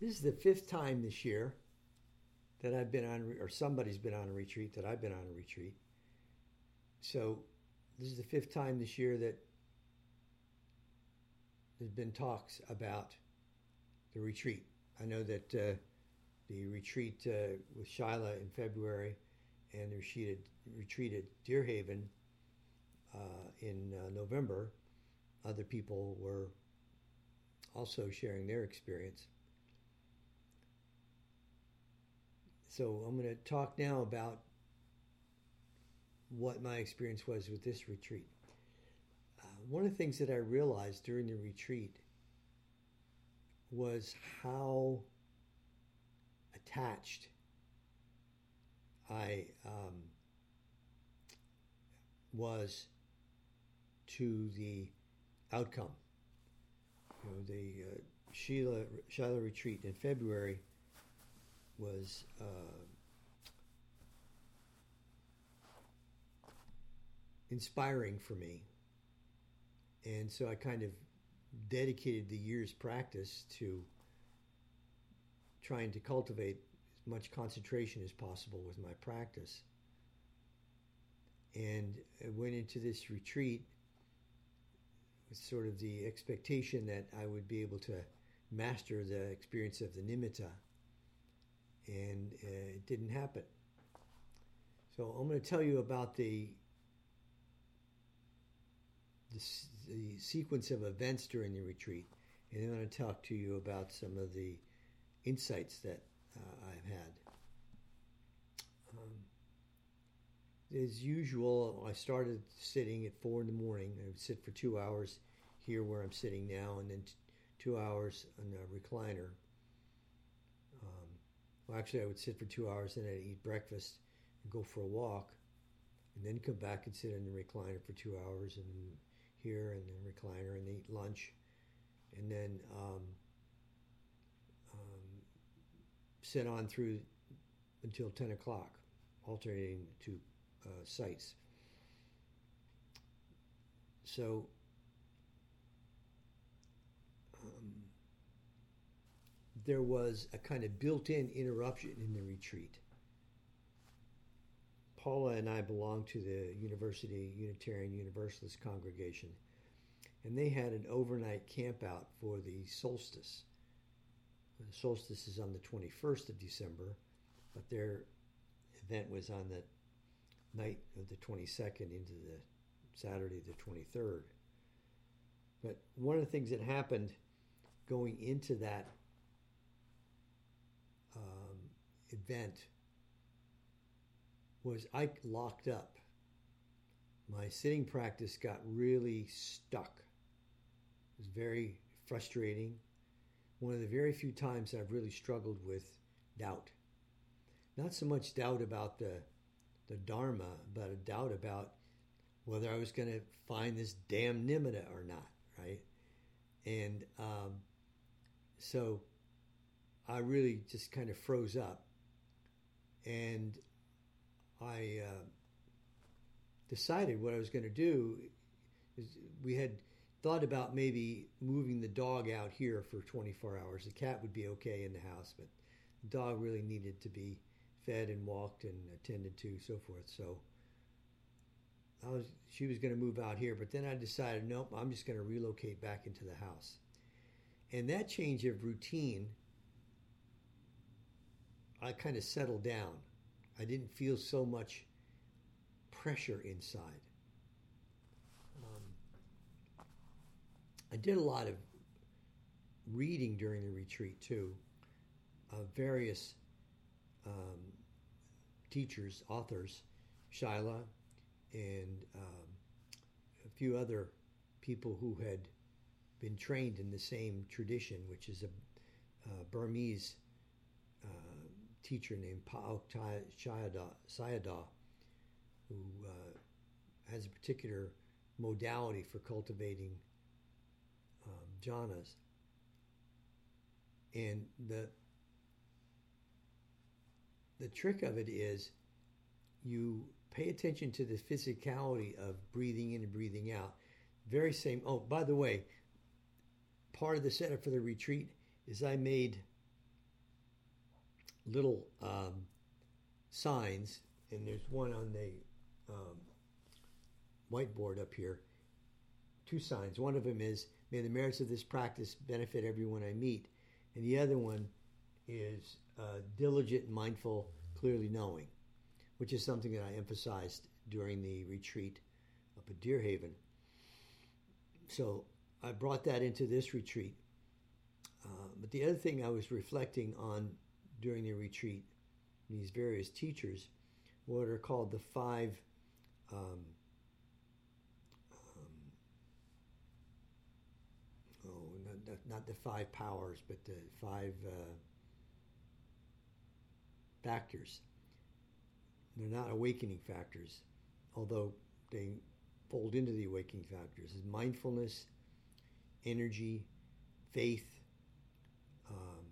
This is the fifth time this year that I've been on, or somebody's been on a retreat that I've been on a retreat. So this is the fifth time this year that there's been talks about the retreat. I know that uh, the retreat uh, with Shaila in February and the retreat at, retreat at Deerhaven uh, in uh, November, other people were also sharing their experience. So I'm going to talk now about what my experience was with this retreat. Uh, one of the things that I realized during the retreat was how attached I um, was to the outcome. You know, the uh, Sheila Sheila retreat in February was uh, inspiring for me, and so I kind of dedicated the year's practice to trying to cultivate as much concentration as possible with my practice. And I went into this retreat with sort of the expectation that I would be able to master the experience of the nimitta. And uh, it didn't happen. So I'm going to tell you about the, the, the sequence of events during the retreat, and then I'm going to talk to you about some of the insights that uh, I've had. Um, as usual, I started sitting at four in the morning. I would sit for two hours here where I'm sitting now, and then t- two hours on a recliner. Well, actually, I would sit for two hours, and I'd eat breakfast and go for a walk, and then come back and sit in the recliner for two hours, and here and then recliner, and eat lunch, and then um, um, sit on through until 10 o'clock, alternating to uh, sites. So, um, there was a kind of built in interruption in the retreat. Paula and I belong to the University Unitarian Universalist congregation, and they had an overnight campout for the solstice. The solstice is on the 21st of December, but their event was on the night of the 22nd into the Saturday the 23rd. But one of the things that happened going into that um, event was I locked up. My sitting practice got really stuck. It was very frustrating. One of the very few times I've really struggled with doubt. Not so much doubt about the the Dharma, but a doubt about whether I was going to find this damn nimitta or not, right? And um, so I really just kind of froze up. And I uh, decided what I was going to do. Is we had thought about maybe moving the dog out here for 24 hours. The cat would be okay in the house, but the dog really needed to be fed and walked and attended to, so forth. So I was, she was going to move out here, but then I decided, nope, I'm just going to relocate back into the house. And that change of routine, I kind of settled down. I didn't feel so much pressure inside. Um, I did a lot of reading during the retreat too, of various um, teachers, authors, Shaila, and um, a few other people who had been trained in the same tradition, which is a, a Burmese uh, teacher named Pa-Auk Sayadaw, who uh, has a particular modality for cultivating um, jhanas. And the the trick of it is you pay attention to the physicality of breathing in and breathing out. Very same. Oh, by the way, part of the setup for the retreat is I made little um, signs, and there's one on the um, whiteboard up here. Two signs. One of them is, May the merits of this practice benefit everyone I meet. And the other one is uh, diligent, mindful, clearly knowing, which is something that I emphasized during the retreat up at Deer Haven. So I brought that into this retreat. Uh, but the other thing I was reflecting on during the retreat, these various teachers, what are called the five um, um, oh, not, not, the five powers, but the five uh, factors. They're not awakening factors, although they fold into the awakening factors is mindfulness, energy, faith, um,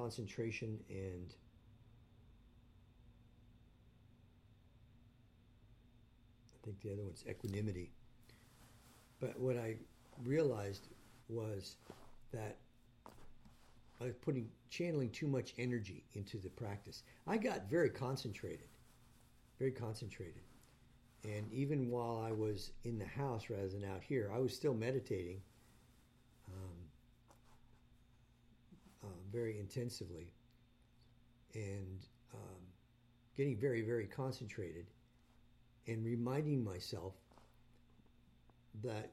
concentration, and I think the other one's equanimity. But what I realized was that I was putting channeling too much energy into the practice. I got very concentrated, very concentrated. And even while I was in the house rather than out here, I was still meditating um, uh, very intensively and um, getting very, very concentrated and reminding myself that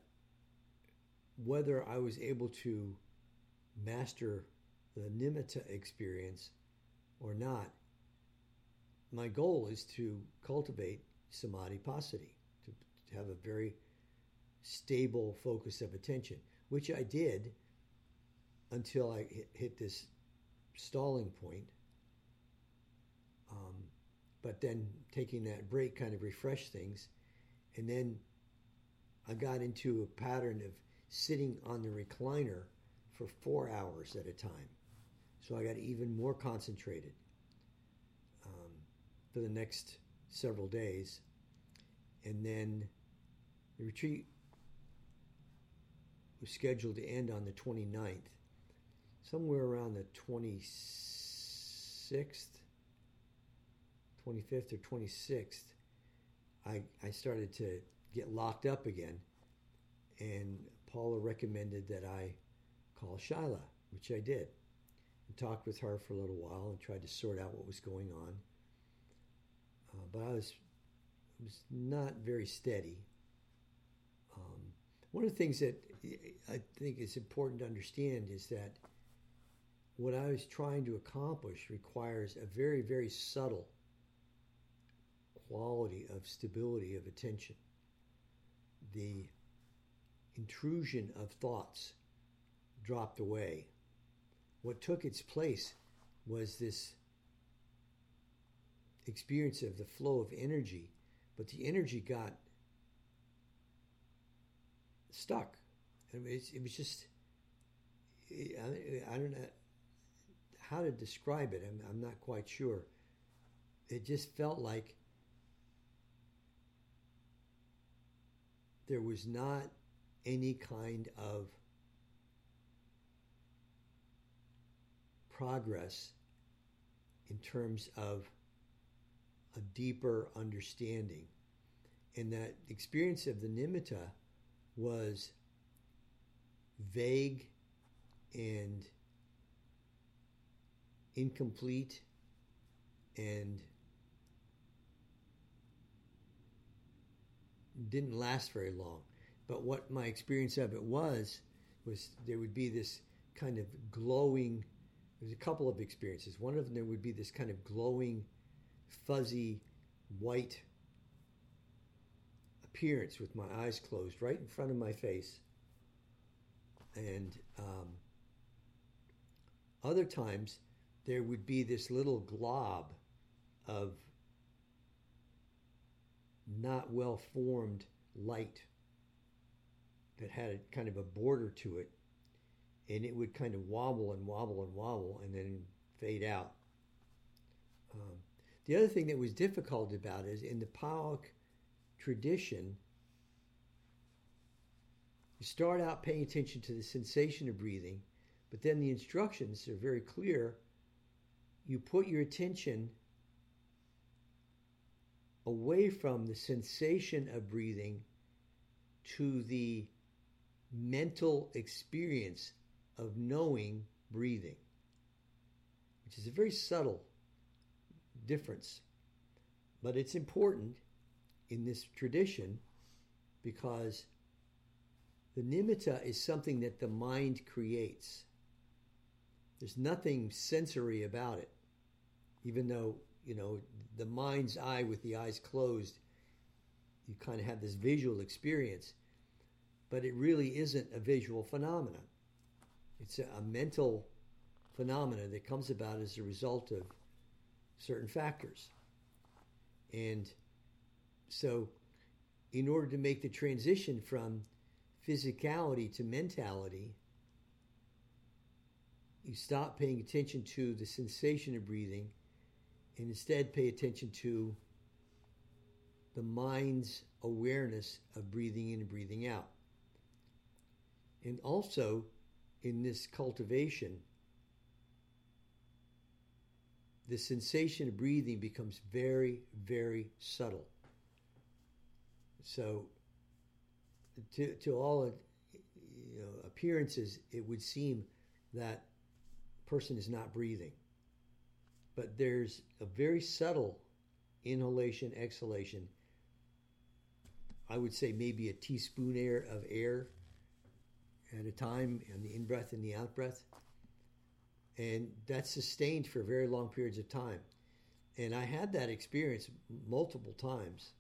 whether I was able to master the nimitta experience or not, my goal is to cultivate samadhi passaddhi, to, to have a very stable focus of attention, which I did until I hit, this stalling point. Um, but then taking that break kind of refreshed things. And then I got into a pattern of sitting on the recliner for four hours at a time. So I got even more concentrated um, for the next several days. And then the retreat was scheduled to end on the 29th. Somewhere around the 26th, 25th or 26th, I, I started to get locked up again. And Paula recommended that I call Shaila, which I did. And talked with her for a little while and tried to sort out what was going on. Uh, but I was was not very steady. Um, one of the things that I think is important to understand is that what I was trying to accomplish requires a very, very subtle quality of stability of attention. The intrusion of thoughts dropped away. What took its place was this experience of the flow of energy but the energy got stuck. It was just, I, don't know how to describe it. I'm, I'm not quite sure. It just felt like there was not any kind of progress in terms of a deeper understanding. And that experience of the nimitta was vague and incomplete and didn't last very long. But what my experience of it was, was there would be this kind of glowing, there's a couple of experiences. One of them, there would be this kind of glowing fuzzy white appearance with my eyes closed right in front of my face. And um, other times there would be this little glob of not well formed light that had a, kind of a border to it. And it would kind of wobble and wobble and wobble and then fade out. Um, the other thing that was difficult about it is in the Pa-Auk tradition, you start out paying attention to the sensation of breathing, But then the instructions are very clear. You put your attention away from the sensation of breathing to the mental experience of knowing breathing, which is a very subtle difference. But it's important in this tradition because the nimitta is something that the mind creates. There's nothing sensory about it, even though, you know, the mind's eye with the eyes closed, you kind of have this visual experience, but it really isn't a visual phenomenon. It's a, a mental phenomenon that comes about as a result of certain factors. And so, in order to make the transition from physicality to mentality, you stop paying attention to the sensation of breathing and instead pay attention to the mind's awareness of breathing in and breathing out. And also, in this cultivation, the sensation of breathing becomes very, very subtle. So, to, to all you know, appearances, it would seem that person is not breathing. But there's a very subtle inhalation, exhalation. I would say maybe a teaspoon air of air at a time in the in breath and the out breath and that's sustained for very long periods of time. And I had that experience multiple times.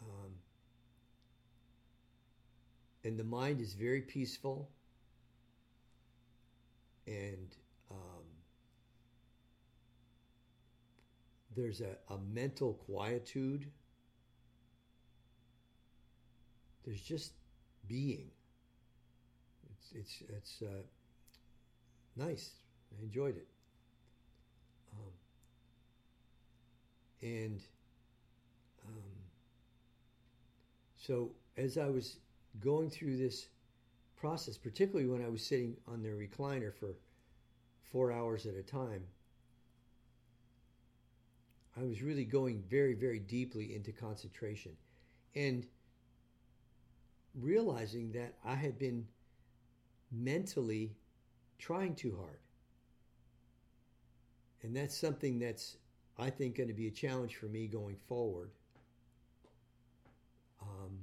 Um, and the mind is very peaceful, and um, there's a, a mental quietude. There's just being. It's it's it's. Uh, nice. I enjoyed it. Um, and um, so as I was going through this process, particularly when I was sitting on the recliner for four hours at a time, I was really going very, very deeply into concentration and realizing that I had been mentally trying too hard. And that's something that's, I think, going to be a challenge for me going forward. Um,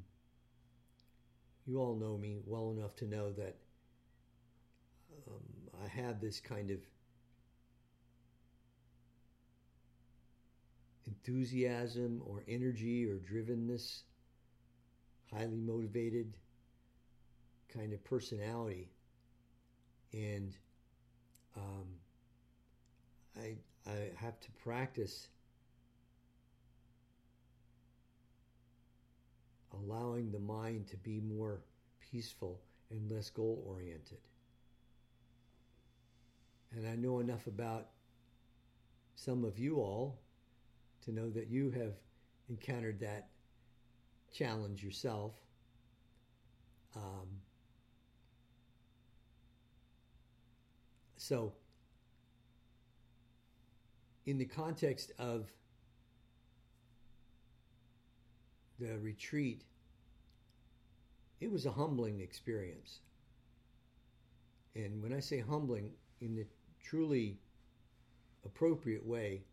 you all know me well enough to know that um, I have this kind of enthusiasm or energy or drivenness, highly motivated kind of personality and um, I I have to practice allowing the mind to be more peaceful and less goal oriented. And I know enough about some of you all to know that you have encountered that challenge yourself. Um, So, in the context of the retreat, it was a humbling experience. And when I say humbling, in the truly appropriate way,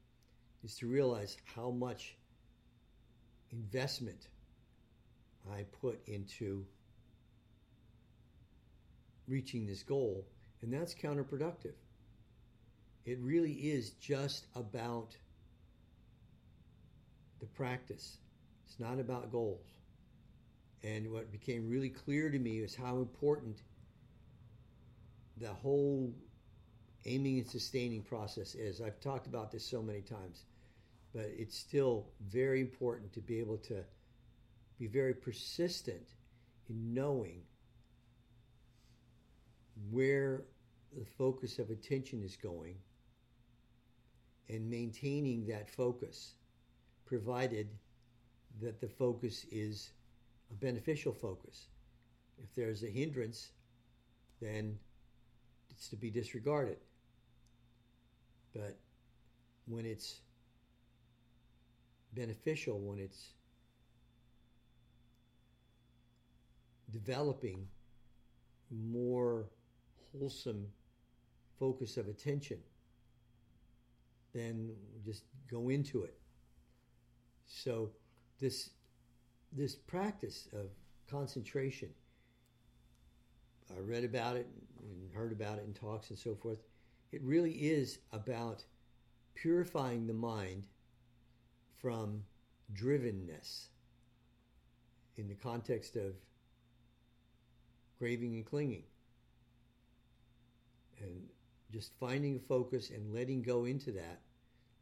is to realize how much investment I put into reaching this goal and that's counterproductive. It really is just about the practice, it's not about goals. And what became really clear to me is how important the whole aiming and sustaining process is. I've talked about this so many times, but it's still very important to be able to be very persistent in knowing where the focus of attention is going and maintaining that focus, provided that the focus is a beneficial focus. If there's a hindrance, then it's to be disregarded. But when it's beneficial, when it's developing more wholesome focus of attention, then just go into it. So this this practice of concentration, I read about it and heard about it in talks and so forth. It really is about purifying the mind from drivenness in the context of craving and clinging. And just finding a focus and letting go into that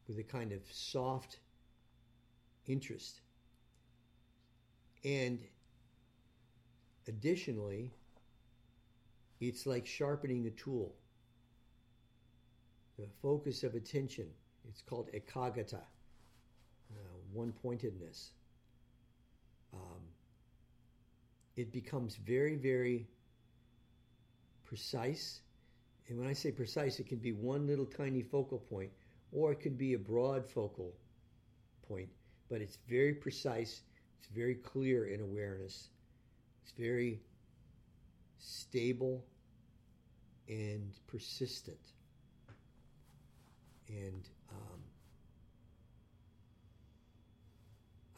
with a kind of soft interest. And additionally, it's like sharpening a tool. The focus of attention, it's called ekaggata, uh, one pointedness. Um, it becomes very, very precise. And when I say precise, it can be one little tiny focal point, or it could be a broad focal point, but it's very precise, it's very clear in awareness, it's very stable and persistent. And um,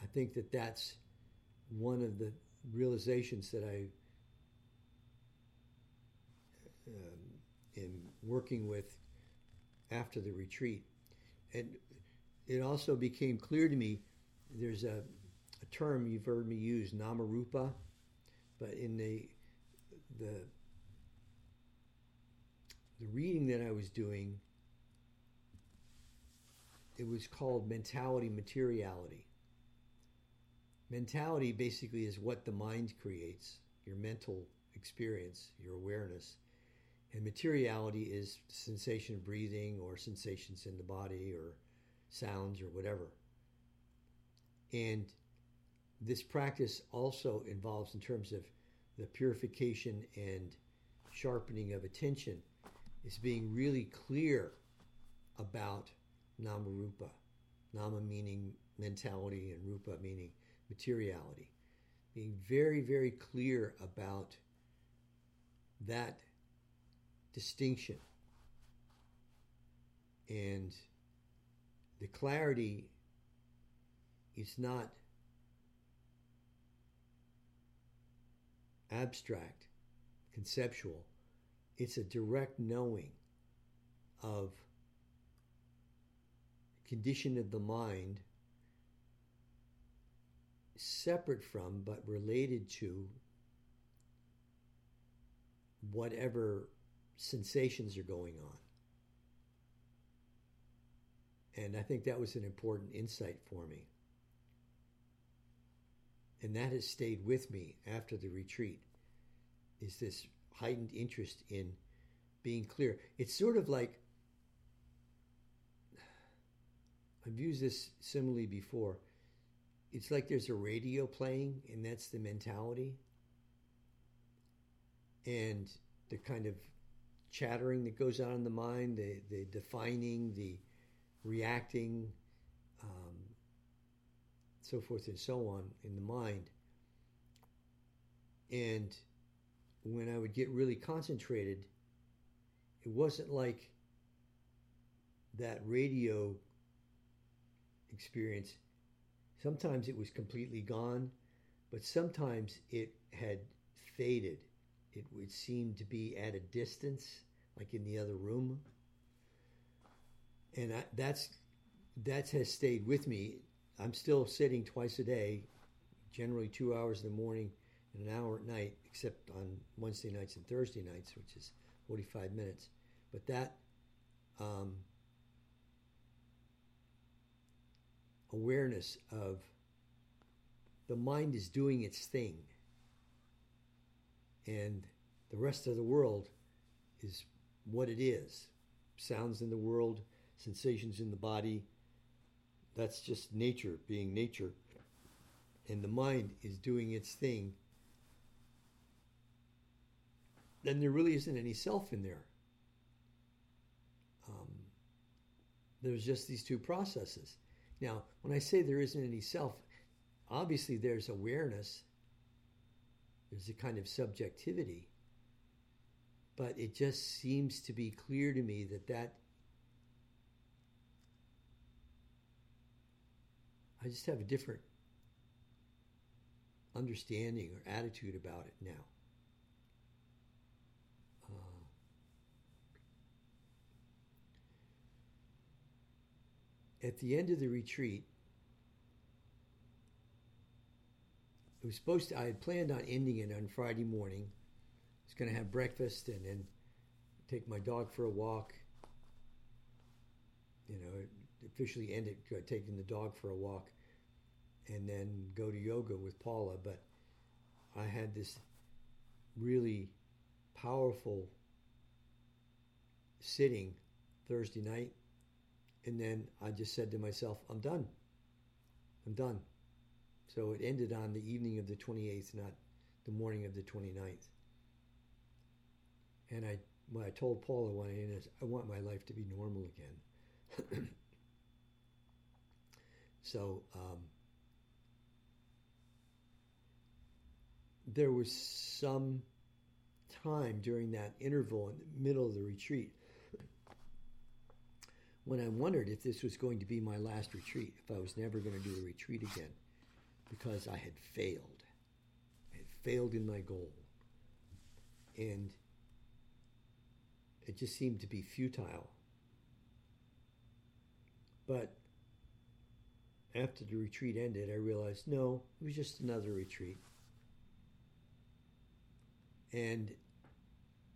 I think that that's one of the realizations that I um, am working with after the retreat. And it also became clear to me there's a, a term you've heard me use, namarupa, but in the the the reading that I was doing, it was called mentality materiality. Mentality basically is what the mind creates, your mental experience, your awareness. And materiality is sensation of breathing or sensations in the body or sounds or whatever. And this practice also involves, in terms of the purification and sharpening of attention, is being really clear about nama rupa. Nama meaning mentality and rupa meaning materiality. Being very, very clear about that distinction. And the clarity is not abstract, conceptual. It's a direct knowing of condition of the mind separate from but related to whatever sensations are going on. And I think that was an important insight for me. And that has stayed with me after the retreat is this heightened interest in being clear. It's sort of like I've used this simile before. It's like there's a radio playing, and that's the mentality. And the kind of chattering that goes on in the mind, the, the defining, the reacting, um, so forth and so on in the mind. And when I would get really concentrated, it wasn't like that radio experience. Sometimes it was completely gone, but sometimes it had faded. It would seem to be at a distance, like in the other room. And I, that's that has stayed with me. I'm still sitting twice a day, generally two hours in the morning and an hour at night, except on Wednesday nights and Thursday nights, which is 45 minutes. But that um, awareness of the mind is doing its thing. And the rest of the world is what it is. Sounds in the world sensations in the body. That's just nature being nature. And the mind is doing its thing. Then there really isn't any self in there. Um, there's just these two processes. Now, when I say there isn't any self, obviously there's awareness, there's a kind of subjectivity, but it just seems to be clear to me that that I just have a different understanding or attitude about it now. Uh, at the end of the retreat, it was supposed to, I had planned on ending it on Friday morning. I was going to have breakfast and then take my dog for a walk. You know, officially end it uh, taking the dog for a walk and then go to yoga with Paula. But I had this really powerful sitting Thursday night. And then I just said to myself, I'm done. I'm done. So it ended on the evening of the 28th, not the morning of the 29th. And I, when I told Paula when I is, I want my life to be normal again. so um, there was some time during that interval in the middle of the retreat when I wondered if this was going to be my last retreat, if I was never going to do a retreat again, because I had failed. I had failed in my goal. And it just seemed to be futile. But after the retreat ended, I realized no, it was just another retreat. And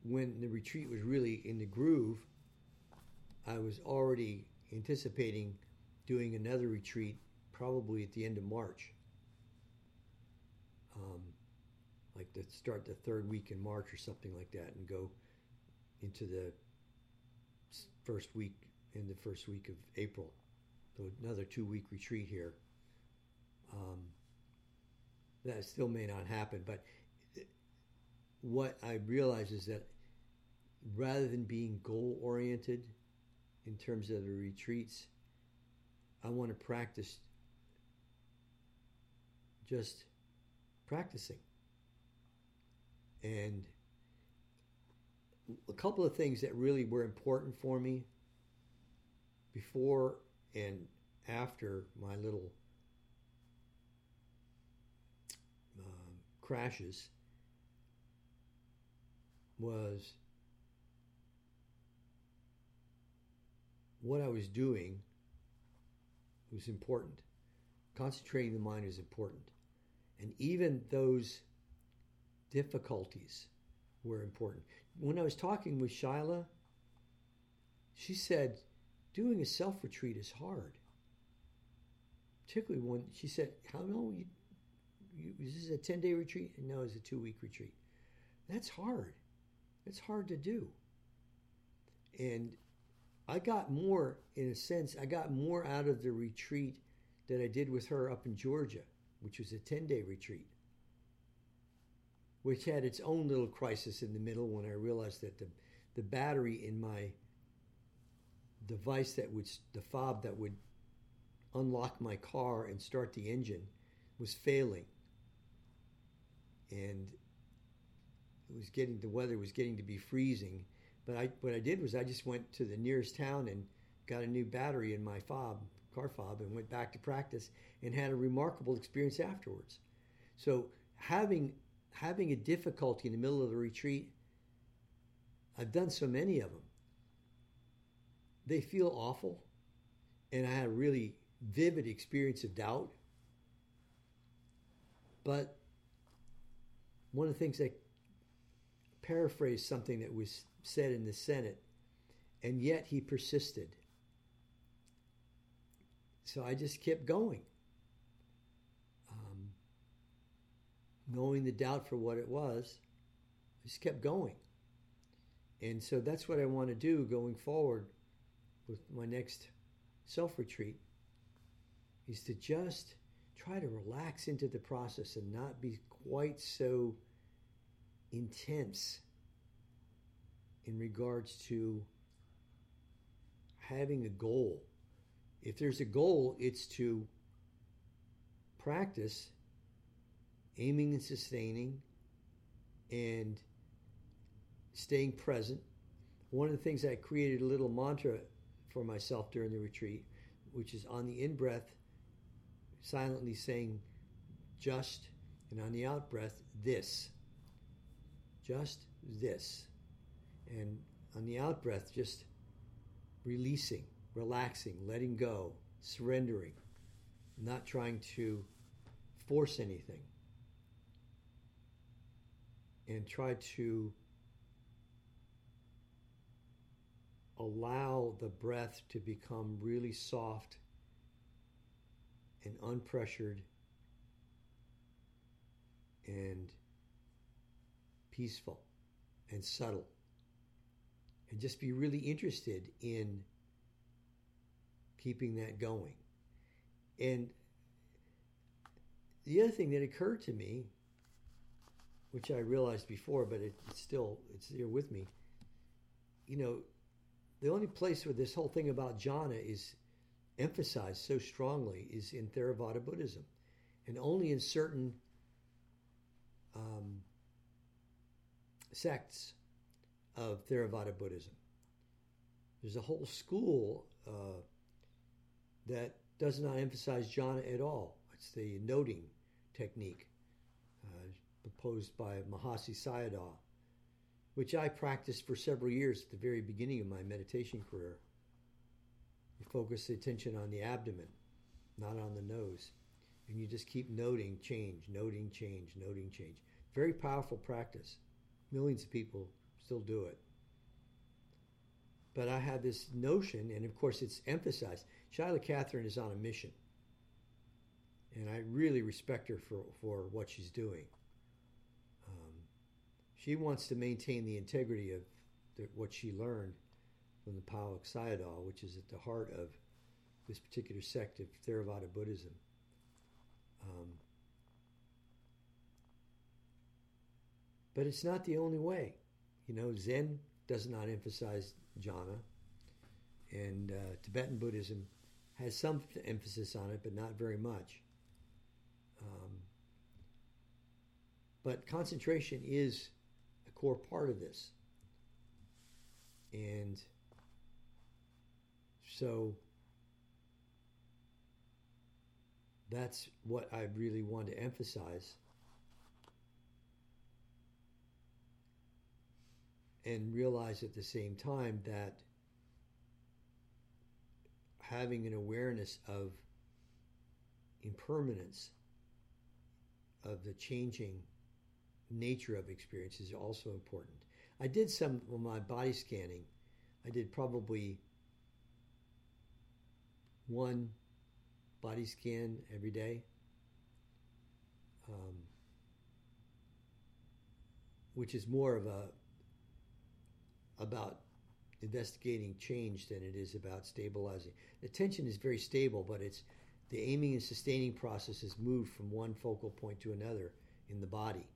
when the retreat was really in the groove, I was already anticipating doing another retreat probably at the end of March. Um, like to start the third week in March or something like that and go into the first week in the first week of April. So another two week retreat here. Um, that still may not happen, but what I realize is that rather than being goal oriented in terms of the retreats, I want to practice just practicing. And a couple of things that really were important for me before and after my little um, crashes was what I was doing was important. Concentrating the mind is important. And even those difficulties were important. When I was talking with Shaila, she said, doing a self retreat is hard. Particularly when she said, How long? You, you, is this a 10 day retreat? No, it's a two week retreat. That's hard. It's hard to do. And I got more, in a sense, I got more out of the retreat that I did with her up in Georgia, which was a 10 day retreat, which had its own little crisis in the middle when I realized that the, the battery in my device that would, the fob that would unlock my car and start the engine was failing. And it was getting the weather was getting to be freezing. But I what I did was I just went to the nearest town and got a new battery in my fob, car fob, and went back to practice and had a remarkable experience afterwards. So having having a difficulty in the middle of the retreat, I've done so many of them. They feel awful, and I had a really vivid experience of doubt. But one of the things that paraphrase something that was said in the Senate, and yet he persisted. So I just kept going, um, knowing the doubt for what it was. I just kept going. And so that's what I want to do going forward with my next self retreat is to just try to relax into the process and not be quite so intense in regards to having a goal if there's a goal, it's to practice aiming and sustaining and staying present. One of the things I created a little mantra for myself during the retreat, which is on the in breath, silently saying just, and on the out breath, this. Just this. And on the out breath, just releasing, relaxing, letting go, surrendering, not trying to force anything. And try to allow the breath to become really soft and unpressured and peaceful and subtle. And just be really interested in keeping that going. And the other thing that occurred to me, which I realized before, but it, it's still it's here with me. You know, the only place where this whole thing about jhana is emphasized so strongly is in Theravada Buddhism, and only in certain um, sects of Theravada Buddhism. There's a whole school uh, that does not emphasize jhana at all. It's the noting technique uh, proposed by Mahasi Sayadaw, which I practiced for several years at the very beginning of my meditation career. You focus the attention on the abdomen, not on the nose. And you just keep noting change, noting change, noting change. Very powerful practice. Millions of people still do it. But I have this notion, and of course it's emphasized. Shaila Catherine is on a mission. And I really respect her for, for what she's doing. Um, she wants to maintain the integrity of the, what she learned from the Pa-Auk Sayadaw, which is at the heart of this particular sect of Theravada Buddhism. Um, but it's not the only way. You know, Zen does not emphasize jhana, and uh, Tibetan Buddhism has some emphasis on it, but not very much. Um, but concentration is a core part of this. And so that's what I really want to emphasize. And realize at the same time that having an awareness of impermanence, of the changing nature of experience is also important. I did some of my body scanning. I did probably one body scan every day. Um, which is more of a about investigating change than it is about stabilizing. The tension is very stable, but it's the aiming and sustaining process is moved from one focal point to another in the body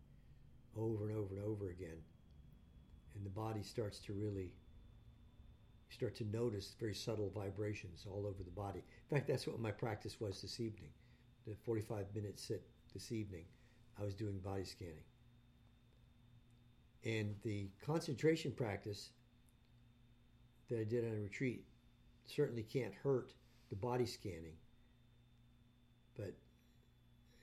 over and over and over again. And the body starts to really start to notice very subtle vibrations all over the body. In fact, that's what my practice was this evening. The 45 minute sit this evening, I was doing body scanning. And the concentration practice that I did on a retreat certainly can't hurt the body scanning. But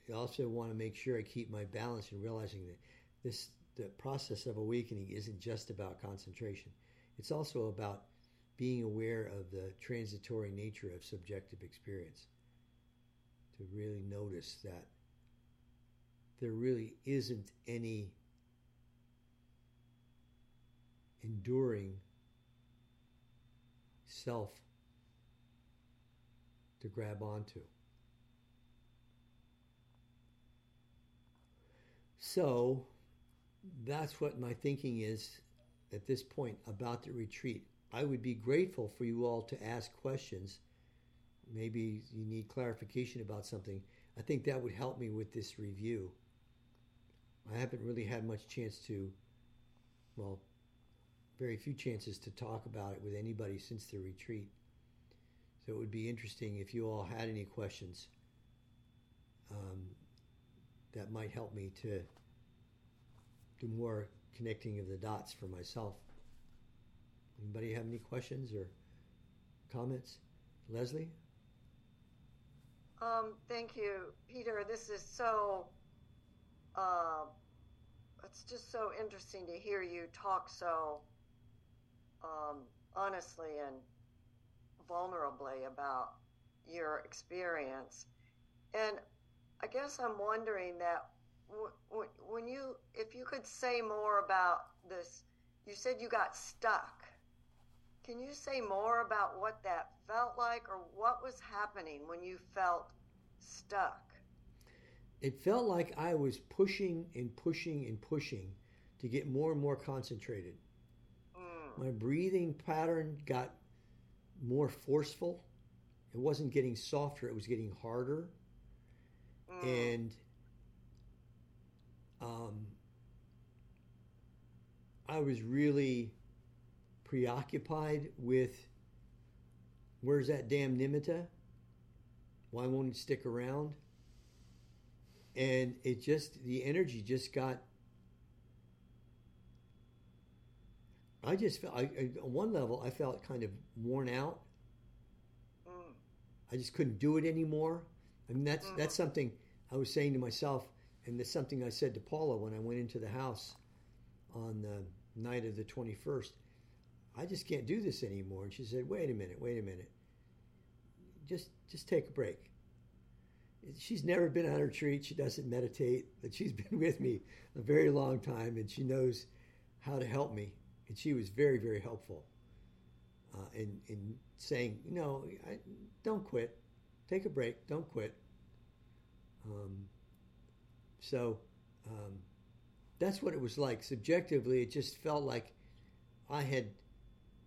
I also want to make sure I keep my balance in realizing that this the process of awakening isn't just about concentration. It's also about being aware of the transitory nature of subjective experience. To really notice that there really isn't any enduring self to grab onto. So that's what my thinking is at this point about the retreat. I would be grateful for you all to ask questions. Maybe you need clarification about something. I think that would help me with this review. I haven't really had much chance to, well, very few chances to talk about it with anybody since the retreat. So it would be interesting if you all had any questions um, that might help me to do more connecting of the dots for myself. Anybody have any questions or comments? Leslie? Um, thank you, Peter. This is so, uh, it's just so interesting to hear you talk so um, honestly and vulnerably about your experience. And I guess I'm wondering that when you, if you could say more about this, you said you got stuck. Can you say more about what that felt like or what was happening when you felt stuck? It felt like I was pushing and pushing and pushing to get more and more concentrated. My breathing pattern got more forceful. It wasn't getting softer, it was getting harder. Mm. And um, I was really preoccupied with where's that damn nimitta? Why won't it stick around? And it just, the energy just got. I just felt, I, I, on one level, I felt kind of worn out. Mm. I just couldn't do it anymore. I mean, that's mm. that's something I was saying to myself, and that's something I said to Paula when I went into the house on the night of the 21st. I just can't do this anymore. And she said, wait a minute, wait a minute. Just, just take a break. She's never been on a retreat. She doesn't meditate, but she's been with me a very long time and she knows how to help me. And she was very, very helpful uh, in, in saying, you know, I, don't quit. Take a break. Don't quit. Um, so um, that's what it was like. Subjectively, it just felt like I had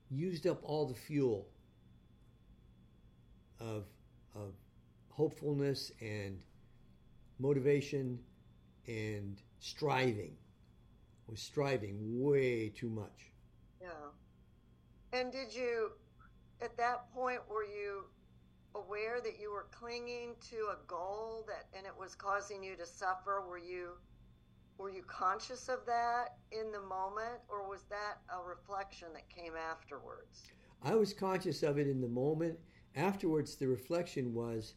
used up all the fuel of, of hopefulness and motivation and striving. I was striving way too much. Yeah. And did you, at that point, were you aware that you were clinging to a goal that and it was causing you to suffer? Were you were you conscious of that in the moment, or was that a reflection that came afterwards? I was conscious of it in the moment. Afterwards, the reflection was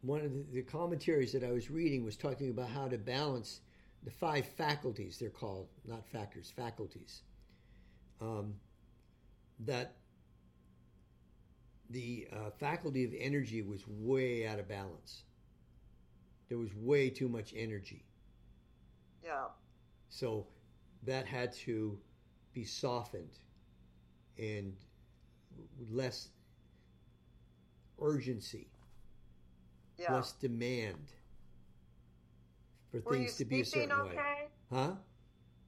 one of the, the commentaries that I was reading was talking about how to balance the five faculties, they're called, not factors, faculties. Um, that the uh, faculty of energy was way out of balance. There was way too much energy. Yeah. So that had to be softened and less urgency, yeah. less demand for Were things to be a certain okay? way. Huh?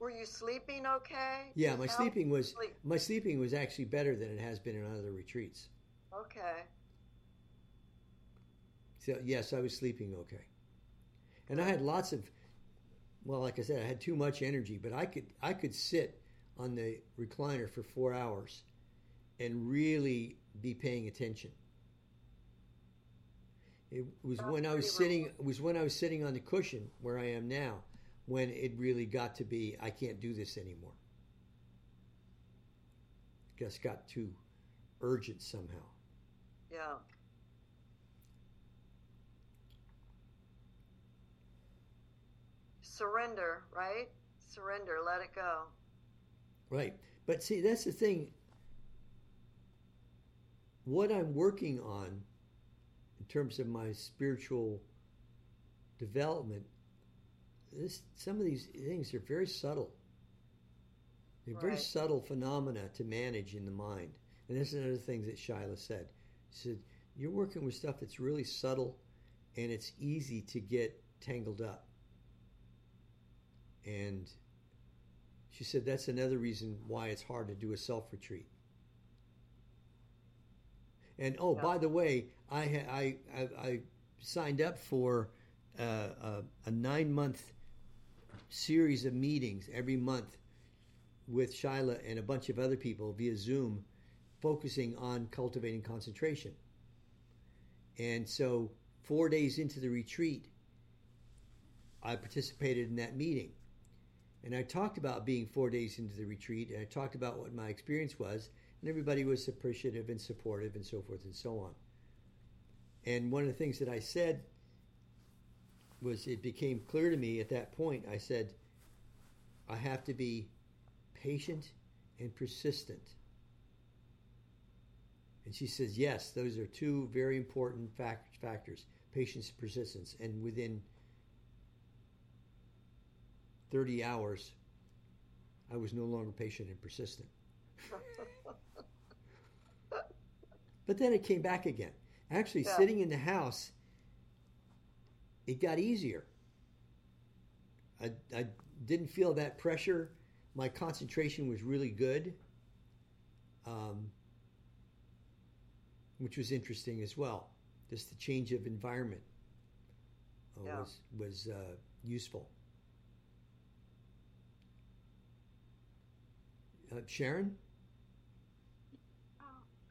Were you sleeping okay? Yeah, my sleeping was sleep? my sleeping was actually better than it has been in other retreats. Okay. So yes, I was sleeping okay. And I had lots of well, like I said, I had too much energy, but I could I could sit on the recliner for four hours and really be paying attention. It was That's when I was sitting. It was when I was sitting on the cushion where I am now, when it really got to be I can't do this anymore. Just got too urgent somehow. Yeah. surrender, right? Surrender, let it go. Right. But see, that's the thing. What I'm working on in terms of my spiritual development, this, some of these things are very subtle. They're right. very subtle phenomena to manage in the mind. And this is another thing that Shaila said. She said, You're working with stuff that's really subtle and it's easy to get tangled up. And she said that's another reason why it's hard to do a self retreat. And oh, yeah. by the way, I, I, I, I signed up for uh, a, a nine month series of meetings every month with Shaila and a bunch of other people via Zoom focusing on cultivating concentration. And so, four days into the retreat, I participated in that meeting. And I talked about being four days into the retreat, and I talked about what my experience was, and everybody was appreciative and supportive and so forth and so on. And one of the things that I said was it became clear to me at that point, I said, I have to be patient and persistent. And she says, yes, those are two very important fact- factors patience and persistence. And within 30 hours, I was no longer patient and persistent. but then it came back again. Actually, Yeah. sitting in the house, it got easier. I, I didn't feel that pressure. My concentration was really good, um, which was interesting as well. Just the change of environment uh, Yeah. was was uh, useful. Uh, Sharon,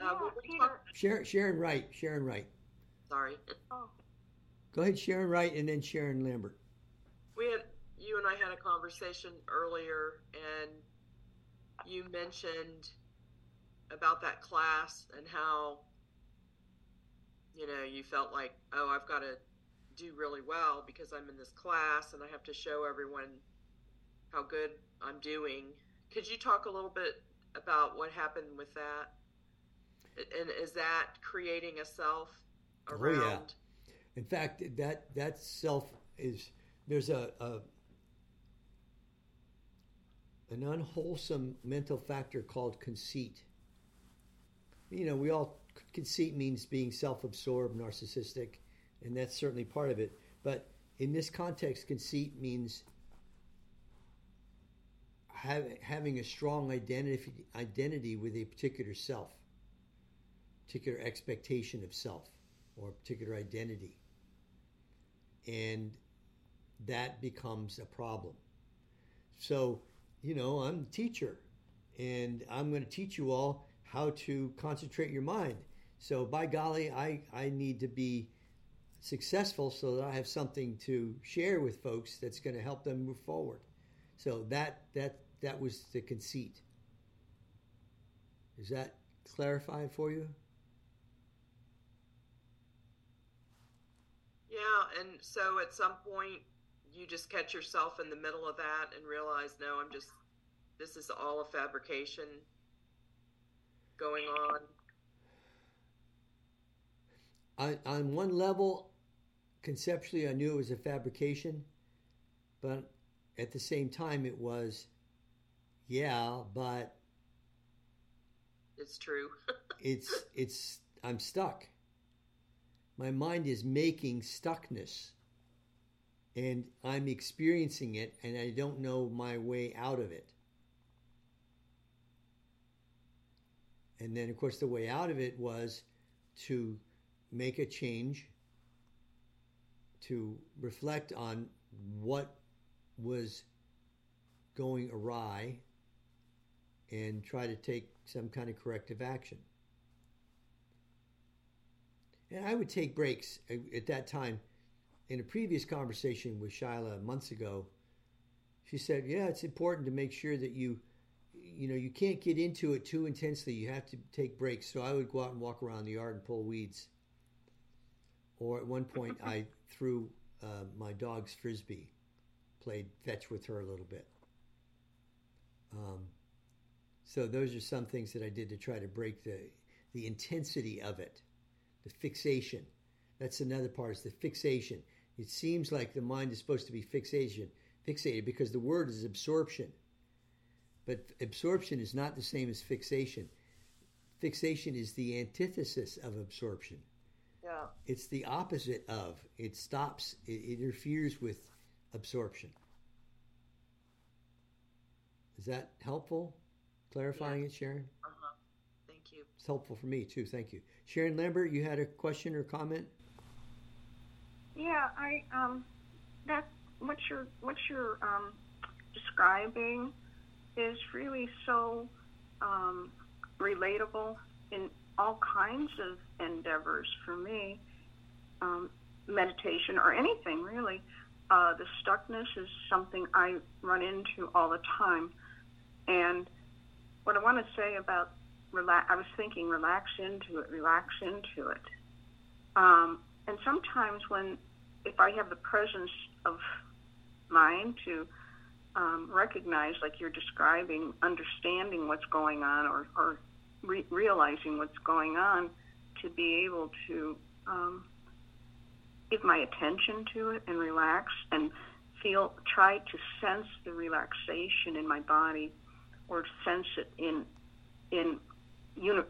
Oh, Uh, yeah, Peter. Sharon, Sharon Wright, Sharon Wright. Sorry. Oh, Go ahead, Sharon Wright, and then Sharon Lambert. We had you and I had a conversation earlier, and you mentioned about that class and how you know you felt like, oh, I've got to do really well because I'm in this class and I have to show everyone how good I'm doing. Could you talk a little bit about what happened with that? And is that creating a self Oh, around? yeah. In fact, that that self is there's a, a an unwholesome mental factor called conceit. You know, we all conceit means being self-absorbed, narcissistic, and that's certainly part of it. But in this context, conceit means have, having a strong identity identity with a particular self, particular expectation of self, or particular identity, and that becomes a problem. So, you know, I'm the teacher, and I'm going to teach you all how to concentrate your mind. So, by golly, I, I need to be successful so that I have something to share with folks that's going to help them move forward. So that that that was the conceit. Is that clarified for you? Yeah, and so at some point you just catch yourself in the middle of that and realize, no, I'm just, this is all a fabrication going on. on, on one level, conceptually, I knew it was a fabrication, but at the same time, it was, yeah, but It's true. it's it's I'm stuck. My mind is making stuckness, and I'm experiencing it, and I don't know my way out of it. And then, of course, the way out of it was to make a change, to reflect on what was going awry, and try to take some kind of corrective action. And I would take breaks at that time. In a previous conversation with Shaila months ago, she said, "Yeah, it's important to make sure that you, you know, you can't get into it too intensely. You have to take breaks." So I would go out and walk around the yard and pull weeds. Or at one point, I threw uh, my dog's frisbee, played fetch with her a little bit. Um, so those are some things that I did to try to break the the intensity of it, the fixation. That's another part. Is the fixation. It seems like the mind is supposed to be fixation, fixated because the word is absorption. But absorption is not the same as fixation. Fixation is the antithesis of absorption. Yeah. It's the opposite of. It stops. It interferes with absorption. Is that helpful? Clarifying it, Sharon? Uh-huh. Thank you. It's helpful for me too. Thank you. Sharon Lambert, you had a question or comment? yeah. I um, that what you're what you're um describing is really so um relatable in all kinds of endeavors for me, um, meditation or anything really. Uh, the stuckness is something I run into all the time. And what I want to say about I was thinking relax into it, relax into it. Um, and sometimes when, if I have the presence of mind to um, recognize, like you're describing, understanding what's going on or, or re- realizing what's going on, to be able to um, give my attention to it and relax and feel, try to sense the relaxation in my body or sense it in, in, uni-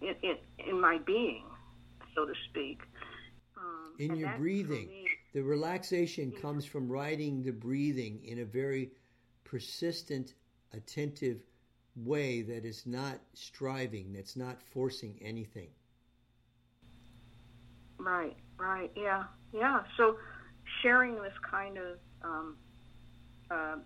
in, in, in my being, so to speak. Um, in your breathing. me, The relaxation comes from riding the breathing in a very persistent, attentive way that is not striving, that's not forcing anything. Right, right, yeah, yeah. So sharing this kind of um, uh,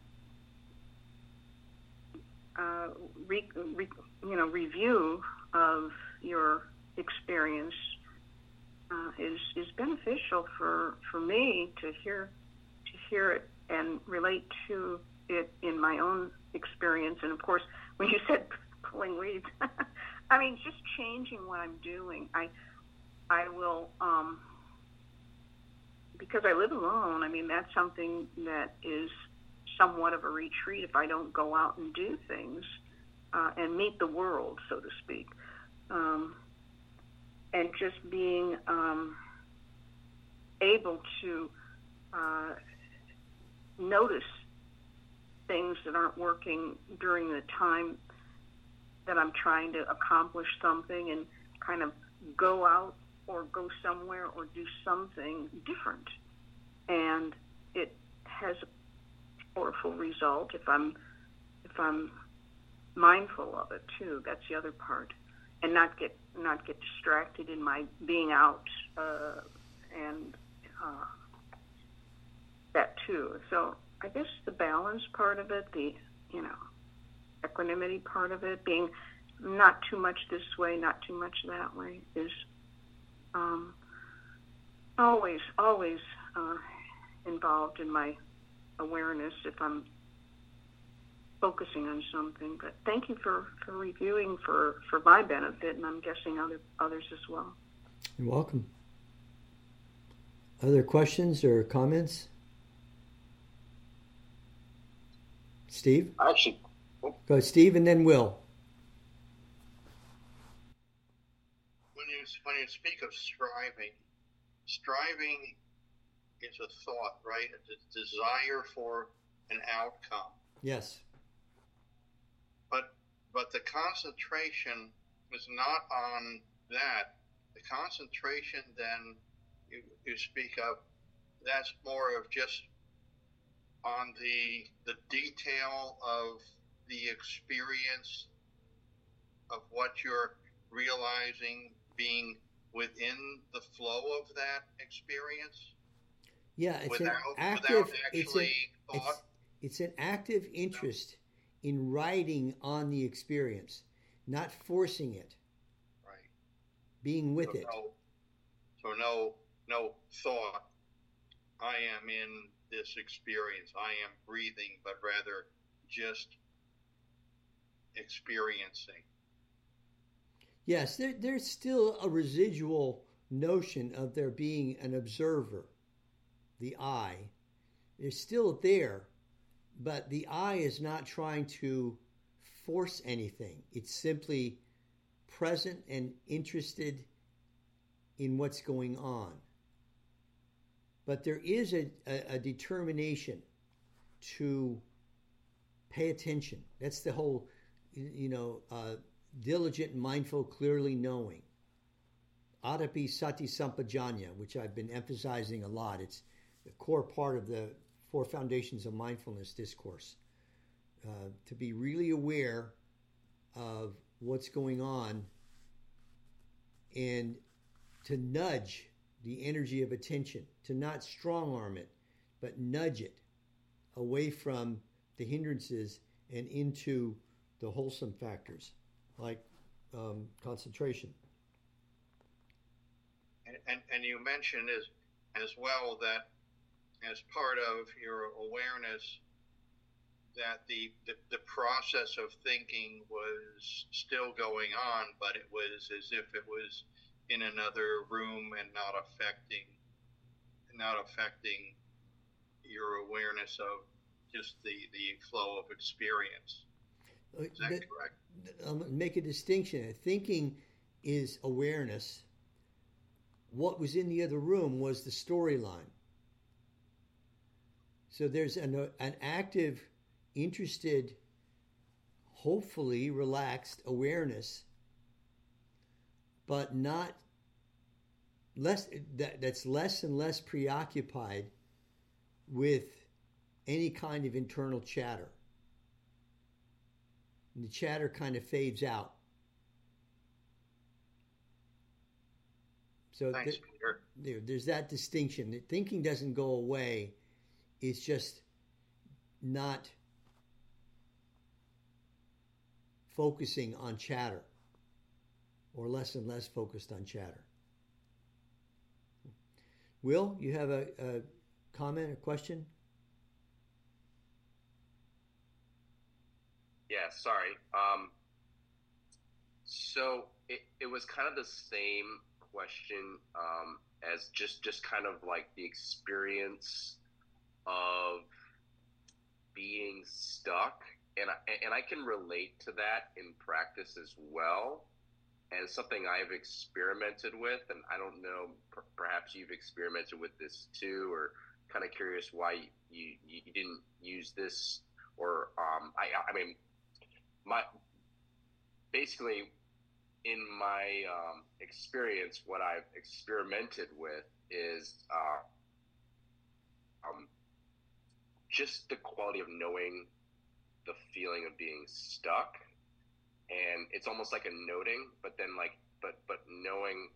uh, re, re, you know review of your experience uh, is is beneficial for for me to hear to hear it and relate to it in my own experience. And of course, when you said pulling weeds, I mean just changing what I'm doing. I I will, um, because I live alone, I mean, that's something that is somewhat of a retreat if I don't go out and do things uh, and meet the world, so to speak. Um, and just being um, able to uh, notice things that aren't working during the time that I'm trying to accomplish something and kind of go out or go somewhere or do something different. And it has a powerful result if I'm if I'm mindful of it too. That's the other part, and not get not get distracted in my being out uh, and uh, that too. So I guess the balance part of it, the you know equanimity part of it, being not too much this way, not too much that way, is um, always, always uh, involved in my awareness if I'm focusing on something. But thank you for, for reviewing for, for my benefit, and I'm guessing other others as well. You're welcome. Other questions or comments? Steve? Actually, oh. Go, Steve, and then Will. when you when you speak of striving, striving is a thought, right? A desire for an outcome. Yes. But the concentration is not on that. The concentration then you, you speak of that's more of just on the the detail of the experience of what you're realizing being within the flow of that experience Yeah, it's without an active. without It's, an, actually it's, it's an active interest in writing on the experience, not forcing it, right. Being with so it. no so no no thought. I am in this experience. I am breathing but rather just experiencing. Yes, there, there's still a residual notion of there being an observer, the I. It's still there, but the I is not trying to force anything. It's simply present and interested in what's going on. But there is a, a, a determination to pay attention. That's the whole, you know, uh, diligent, mindful, clearly knowing. Atapi Sati Sampajanya, which I've been emphasizing a lot. It's a core part of the four foundations of mindfulness discourse. Uh, to be really aware of what's going on and to nudge the energy of attention, to not strong arm it, but nudge it away from the hindrances and into the wholesome factors like um, concentration. And, and, and you mentioned as, as well that as part of your awareness that the, the, the process of thinking was still going on, but it was as if it was in another room and not affecting not affecting your awareness of just the, the flow of experience. Uh, Is that but- correct? um, make a distinction. Thinking is awareness. What was in the other room was the storyline. So there's an, uh, an active, interested, hopefully relaxed awareness, but not less that, that's less and less preoccupied with any kind of internal chatter and the chatter kind of fades out. So Thanks, th- there, there's that distinction. Thinking doesn't go away; it's just not focusing on chatter, or less and less focused on chatter. Will you have a, a comment, a question? Yeah, sorry. Um, so it, it was kind of the same question um, as just just kind of like the experience of being stuck, and I, and I can relate to that in practice as well, and something I've experimented with, and I don't know, per, perhaps you've experimented with this too, or kind of curious why you you, you didn't use this, or um, I I mean my basically in my um, experience, what I've experimented with is uh, just the quality of knowing the feeling of being stuck, and it's almost like a noting, but then like but but knowing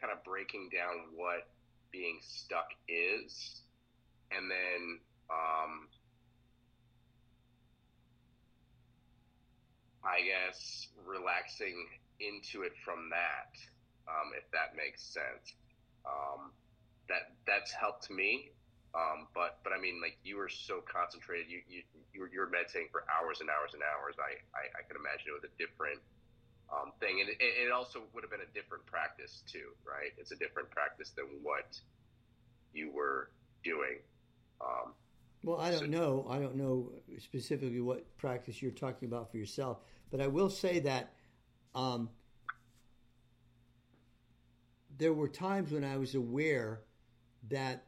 kind of breaking down what being stuck is, and then um, I guess relaxing into it from that, um, if that makes sense. Um, that that's helped me. Um, but but I mean, like you were so concentrated, you you you were, you were meditating for hours and hours and hours. I I, I can imagine it was a different um, thing, and it, it also would have been a different practice too, right? It's a different practice than what you were doing. Um, Well, I don't know. I don't know specifically what practice you're talking about for yourself, but I will say that um, there were times when I was aware that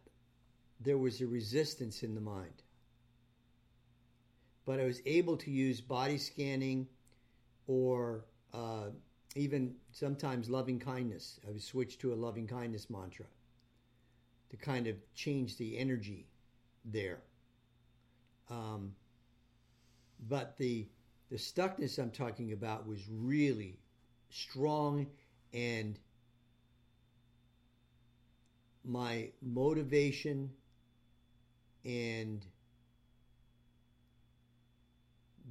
there was a resistance in the mind. But I was able to use body scanning or uh, even sometimes loving kindness. I would switch to a loving kindness mantra to kind of change the energy there. Um, but the the stuckness I'm talking about was really strong, and my motivation and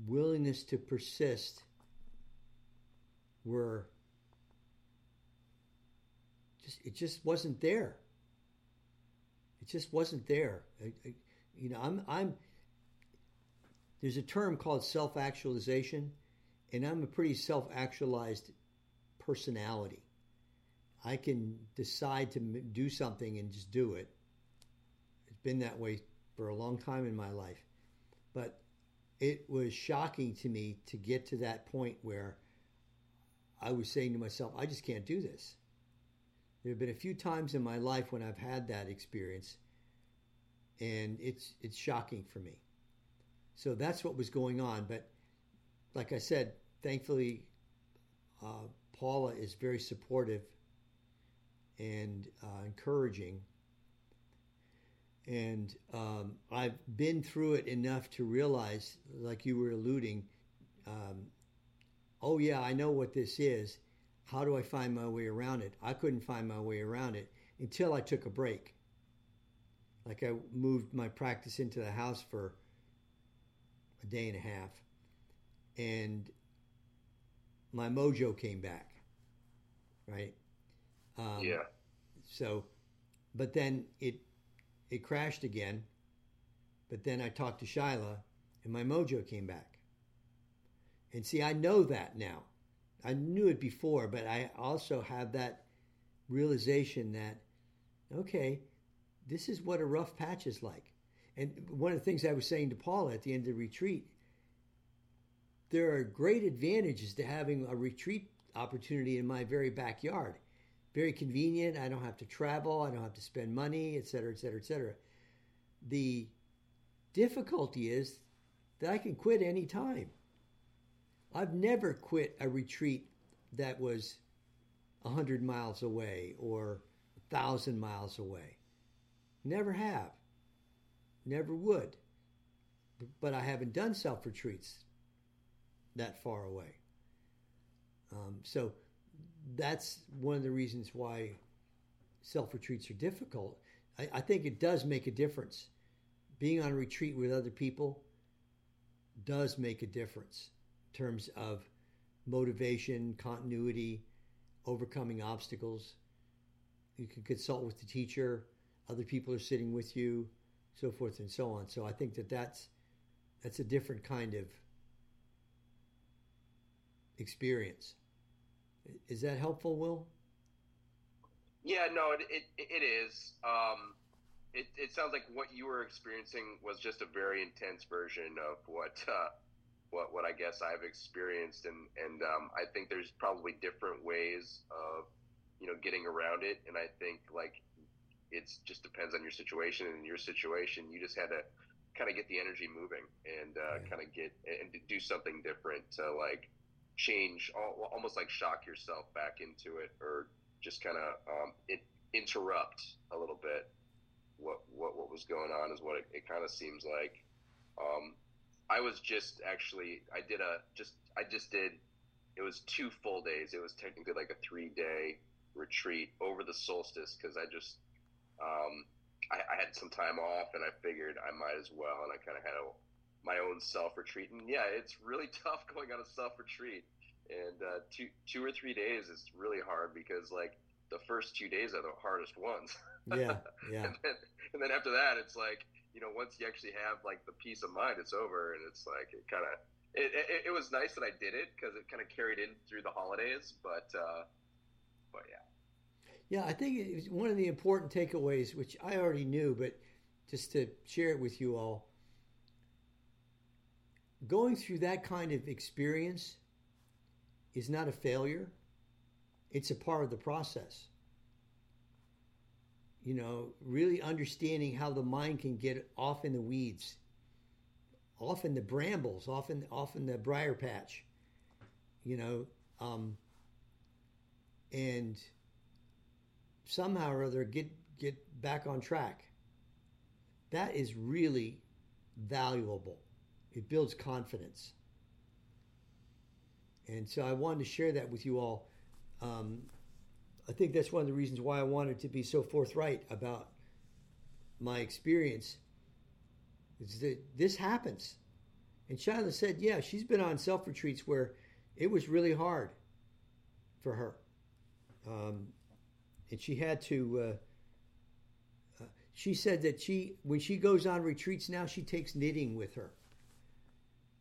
willingness to persist were just it just wasn't there. It just wasn't there. I, I, you know, I'm I'm there's a term called self actualization, and I'm a pretty self actualized personality. I can decide to do something and just do it. It's been that way for a long time in my life. But it was shocking to me to get to that point where I was saying to myself, I just can't do this. There have been a few times in my life when I've had that experience, and it's it's shocking for me. So that's what was going on. But like I said, thankfully, uh, Paula is very supportive and uh, encouraging. And um, I've been through it enough to realize, like you were alluding, um, oh, yeah, I know what this is. How do I find my way around it? I couldn't find my way around it until I took a break. Like I moved my practice into the house for a day and a half. And my mojo came back. Right. Um, yeah. So, but then it it crashed again. But then I talked to Shaila, and my mojo came back. And see, I know that now. I knew it before, but I also have that realization that, okay, this is what a rough patch is like. And one of the things I was saying to Paula at the end of the retreat, there are great advantages to having a retreat opportunity in my very backyard. Very convenient. I don't have to travel. I don't have to spend money, et cetera, et cetera, et cetera. The difficulty is that I can quit any time. I've never quit a retreat that was 100 miles away or 1,000 miles away. Never have. Never would. But I haven't done self retreats that far away. Um, so that's one of the reasons why self retreats are difficult. I, I think it does make a difference. Being on a retreat with other people does make a difference in terms of motivation, continuity, overcoming obstacles. You can consult with the teacher, other people are sitting with you, so forth and so on. So I think that that's that's a different kind of experience. Is that helpful, Will? Yeah, no, it it, it is. Um, it it sounds like what you were experiencing was just a very intense version of what uh, what what I guess I've experienced, and and um, I think there's probably different ways of you know getting around it, and I think like it's just depends on your situation, and in your situation, you just had to kind of get the energy moving and uh, yeah. kind of get and do something different to like change, almost like shock yourself back into it, or just kind of um, interrupt a little bit what what what was going on is what it, it kind of seems like. Um, I was just actually I did a just I just did it was two full days. It was technically like a three day retreat over the solstice because I just um, I, I, had some time off and I figured I might as well and I kind of had a, my own self retreat and yeah it's really tough going on a self retreat and uh, two two or three days is really hard because like the first two days are the hardest ones. Yeah, yeah. and, then, and then after that, it's like you know, once you actually have like the peace of mind, it's over, and it's like it kind of. It, it, it, was nice that I did it because it kind of carried in through the holidays, but uh, but yeah. Yeah, I think it was one of the important takeaways, which I already knew, but just to share it with you all. Going through that kind of experience is not a failure it's a part of the process. You know, really understanding how the mind can get off in the weeds, off in the brambles, off in, off in the briar patch, you know, um, and somehow or other get get back on track. That is really valuable. It builds confidence. And so I wanted to share that with you all um, I think that's one of the reasons why I wanted to be so forthright about my experience. Is that this happens? And Shaila said, yeah, she's been on self retreats where it was really hard for her. Um, and she had to. Uh, uh, she said that she, when she goes on retreats now, she takes knitting with her.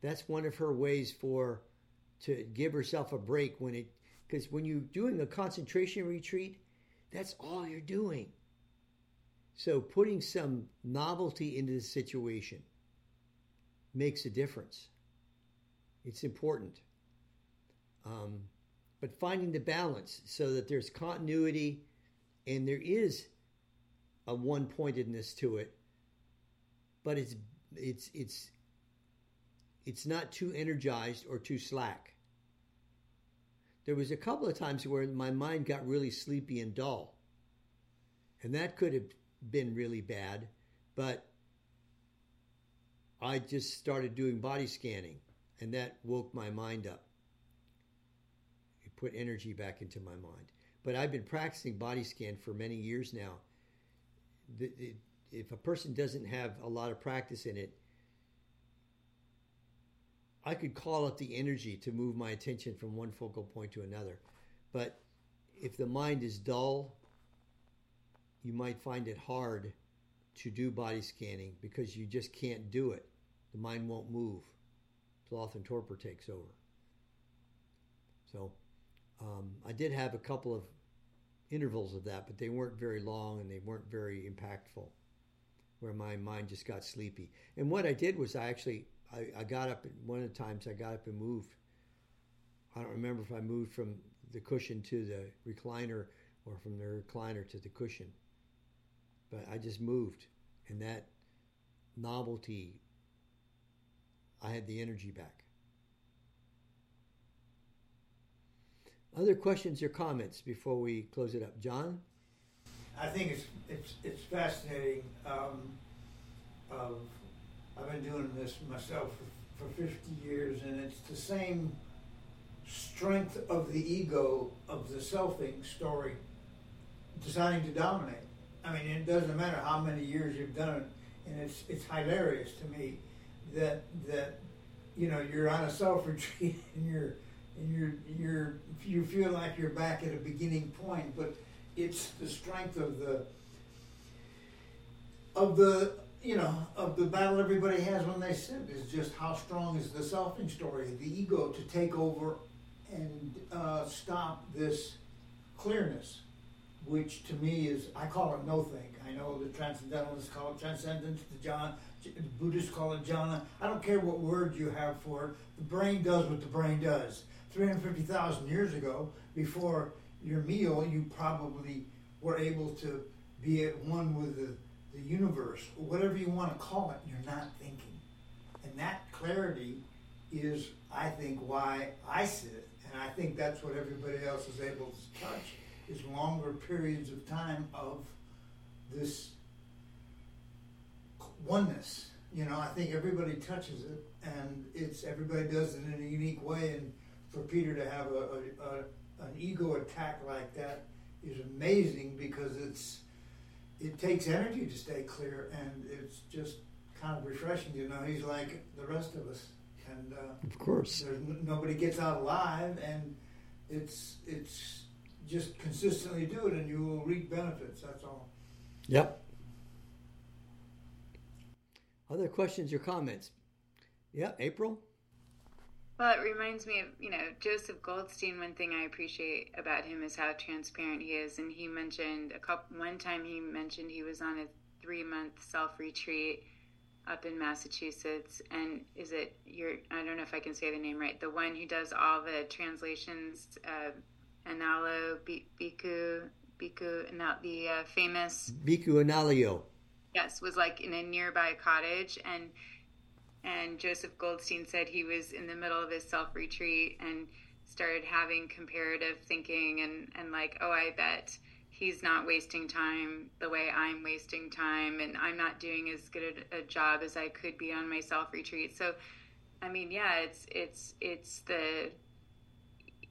That's one of her ways for to give herself a break when it because when you're doing a concentration retreat, that's all you're doing. So putting some novelty into the situation makes a difference. It's important. Um, but finding the balance so that there's continuity and there is a one pointedness to it, but it's it's it's it's not too energized or too slack there was a couple of times where my mind got really sleepy and dull. And that could have been really bad, but I just started doing body scanning and that woke my mind up. It put energy back into my mind. But I've been practicing body scan for many years now. If a person doesn't have a lot of practice in it, I could call up the energy to move my attention from one focal point to another. But if the mind is dull, you might find it hard to do body scanning because you just can't do it. The mind won't move. Sloth and torpor takes over. So um, I did have a couple of intervals of that, but they weren't very long and they weren't very impactful, where my mind just got sleepy. And what I did was I actually I, I got up one of the times I got up and moved. I don't remember if I moved from the cushion to the recliner or from the recliner to the cushion, but I just moved, and that novelty. I had the energy back. Other questions or comments before we close it up, John? I think it's it's it's fascinating. Um, of I've been doing this myself for, for 50 years, and it's the same strength of the ego of the selfing story deciding to dominate. I mean, it doesn't matter how many years you've done it, and it's it's hilarious to me that that you know you're on a self retreat and you're and you're you're you feel like you're back at a beginning point, but it's the strength of the of the you know of the battle everybody has when they sit is just how strong is the selfing story, the ego to take over and uh, stop this clearness, which to me is I call it no think. I know the transcendentalists call it transcendence. The John the Buddhists call it jhana. I don't care what word you have for it. The brain does what the brain does 350,000 years ago, before your meal, you probably were able to be at one with the, the universe, whatever you want to call it, you're not thinking. And that clarity is, I think, why I sit, and I think that's what everybody else is able to touch, is longer periods of time of this oneness. You know, I think everybody touches it, and it's everybody does it in a unique way, and for Peter to have a, a, a an ego attack like that is amazing because it's it takes energy to stay clear and it's just kind of refreshing you know he's like the rest of us and uh, of course. n- nobody gets out alive and it's it's just consistently do it and you will reap benefits that's all. Yep. Other questions or comments? Yeah april well, it reminds me of, you know, Joseph Goldstein. One thing I appreciate about him is how transparent he is. And he mentioned a couple, one time he mentioned he was on a three month self retreat up in Massachusetts. And is it your, I don't know if I can say the name right, the one who does all the translations, uh, Analo Biku Bhikkhu, not the uh, famous Bhikkhu Analayo. Yes, was like in a nearby cottage. And and Joseph Goldstein said he was in the middle of his self retreat and started having comparative thinking and, and like, oh, I bet he's not wasting time the way I'm wasting time and I'm not doing as good a, a job as I could be on my self retreat. So, I mean, yeah, it's, it's, it's the,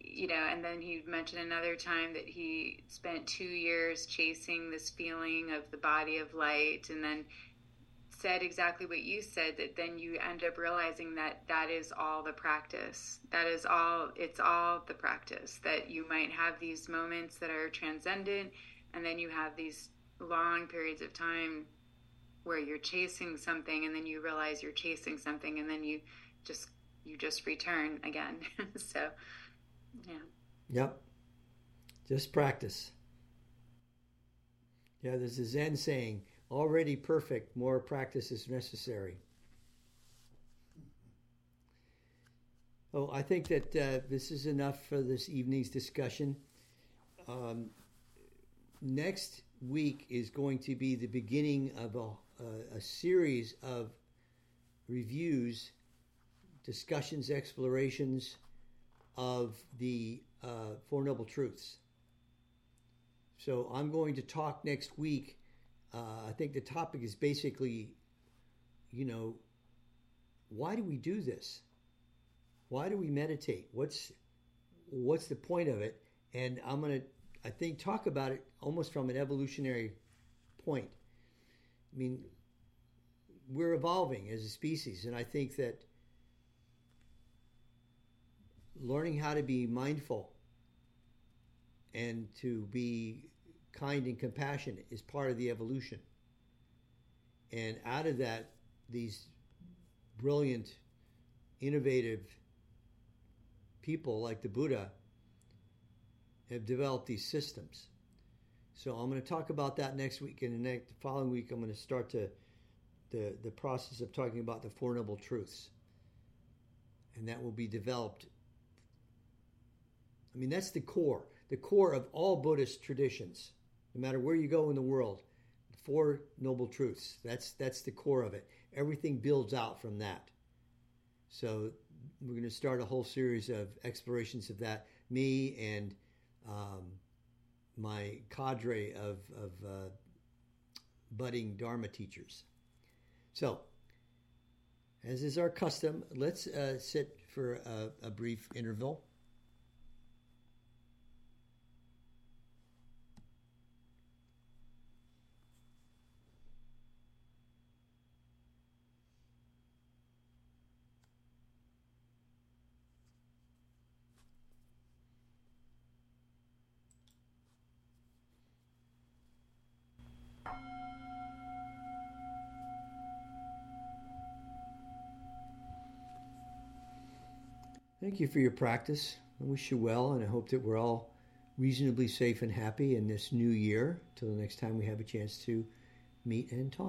you know, and then he mentioned another time that he spent two years chasing this feeling of the body of light and then said exactly what you said that then you end up realizing that that is all the practice. That is all it's all the practice. That you might have these moments that are transcendent and then you have these long periods of time where you're chasing something and then you realize you're chasing something and then you just you just return again. So yeah. Yep. Just practice. Yeah there's a zen saying already perfect, more practice is necessary. Oh, I think that uh, this is enough for this evening's discussion. Um, next week is going to be the beginning of a, a, a series of reviews, discussions, explorations of the uh, Four Noble Truths. So I'm going to talk next week uh, I think the topic is basically, you know, why do we do this? Why do we meditate? What's what's the point of it? And I'm gonna, I think, talk about it almost from an evolutionary point. I mean, we're evolving as a species, and I think that learning how to be mindful and to be kind and compassionate is part of the evolution. And out of that, these brilliant, innovative people like the Buddha have developed these systems. So I'm going to talk about that next week. And the next following week, I'm going to start to the the process of talking about the Four Noble Truths, and that will be developed. I mean, that's the core, the core of all Buddhist traditions. No matter where you go in the world, Four Noble Truths. That's that's the core of it. Everything builds out from that. So we're going to start a whole series of explorations of that. Me and um, my cadre of, of uh, budding Dharma teachers. So, as is our custom, let's uh, sit for a, a brief interval. Thank you for your practice. I wish you well, and I hope that we're all reasonably safe and happy in this new year till the next time we have a chance to meet and talk.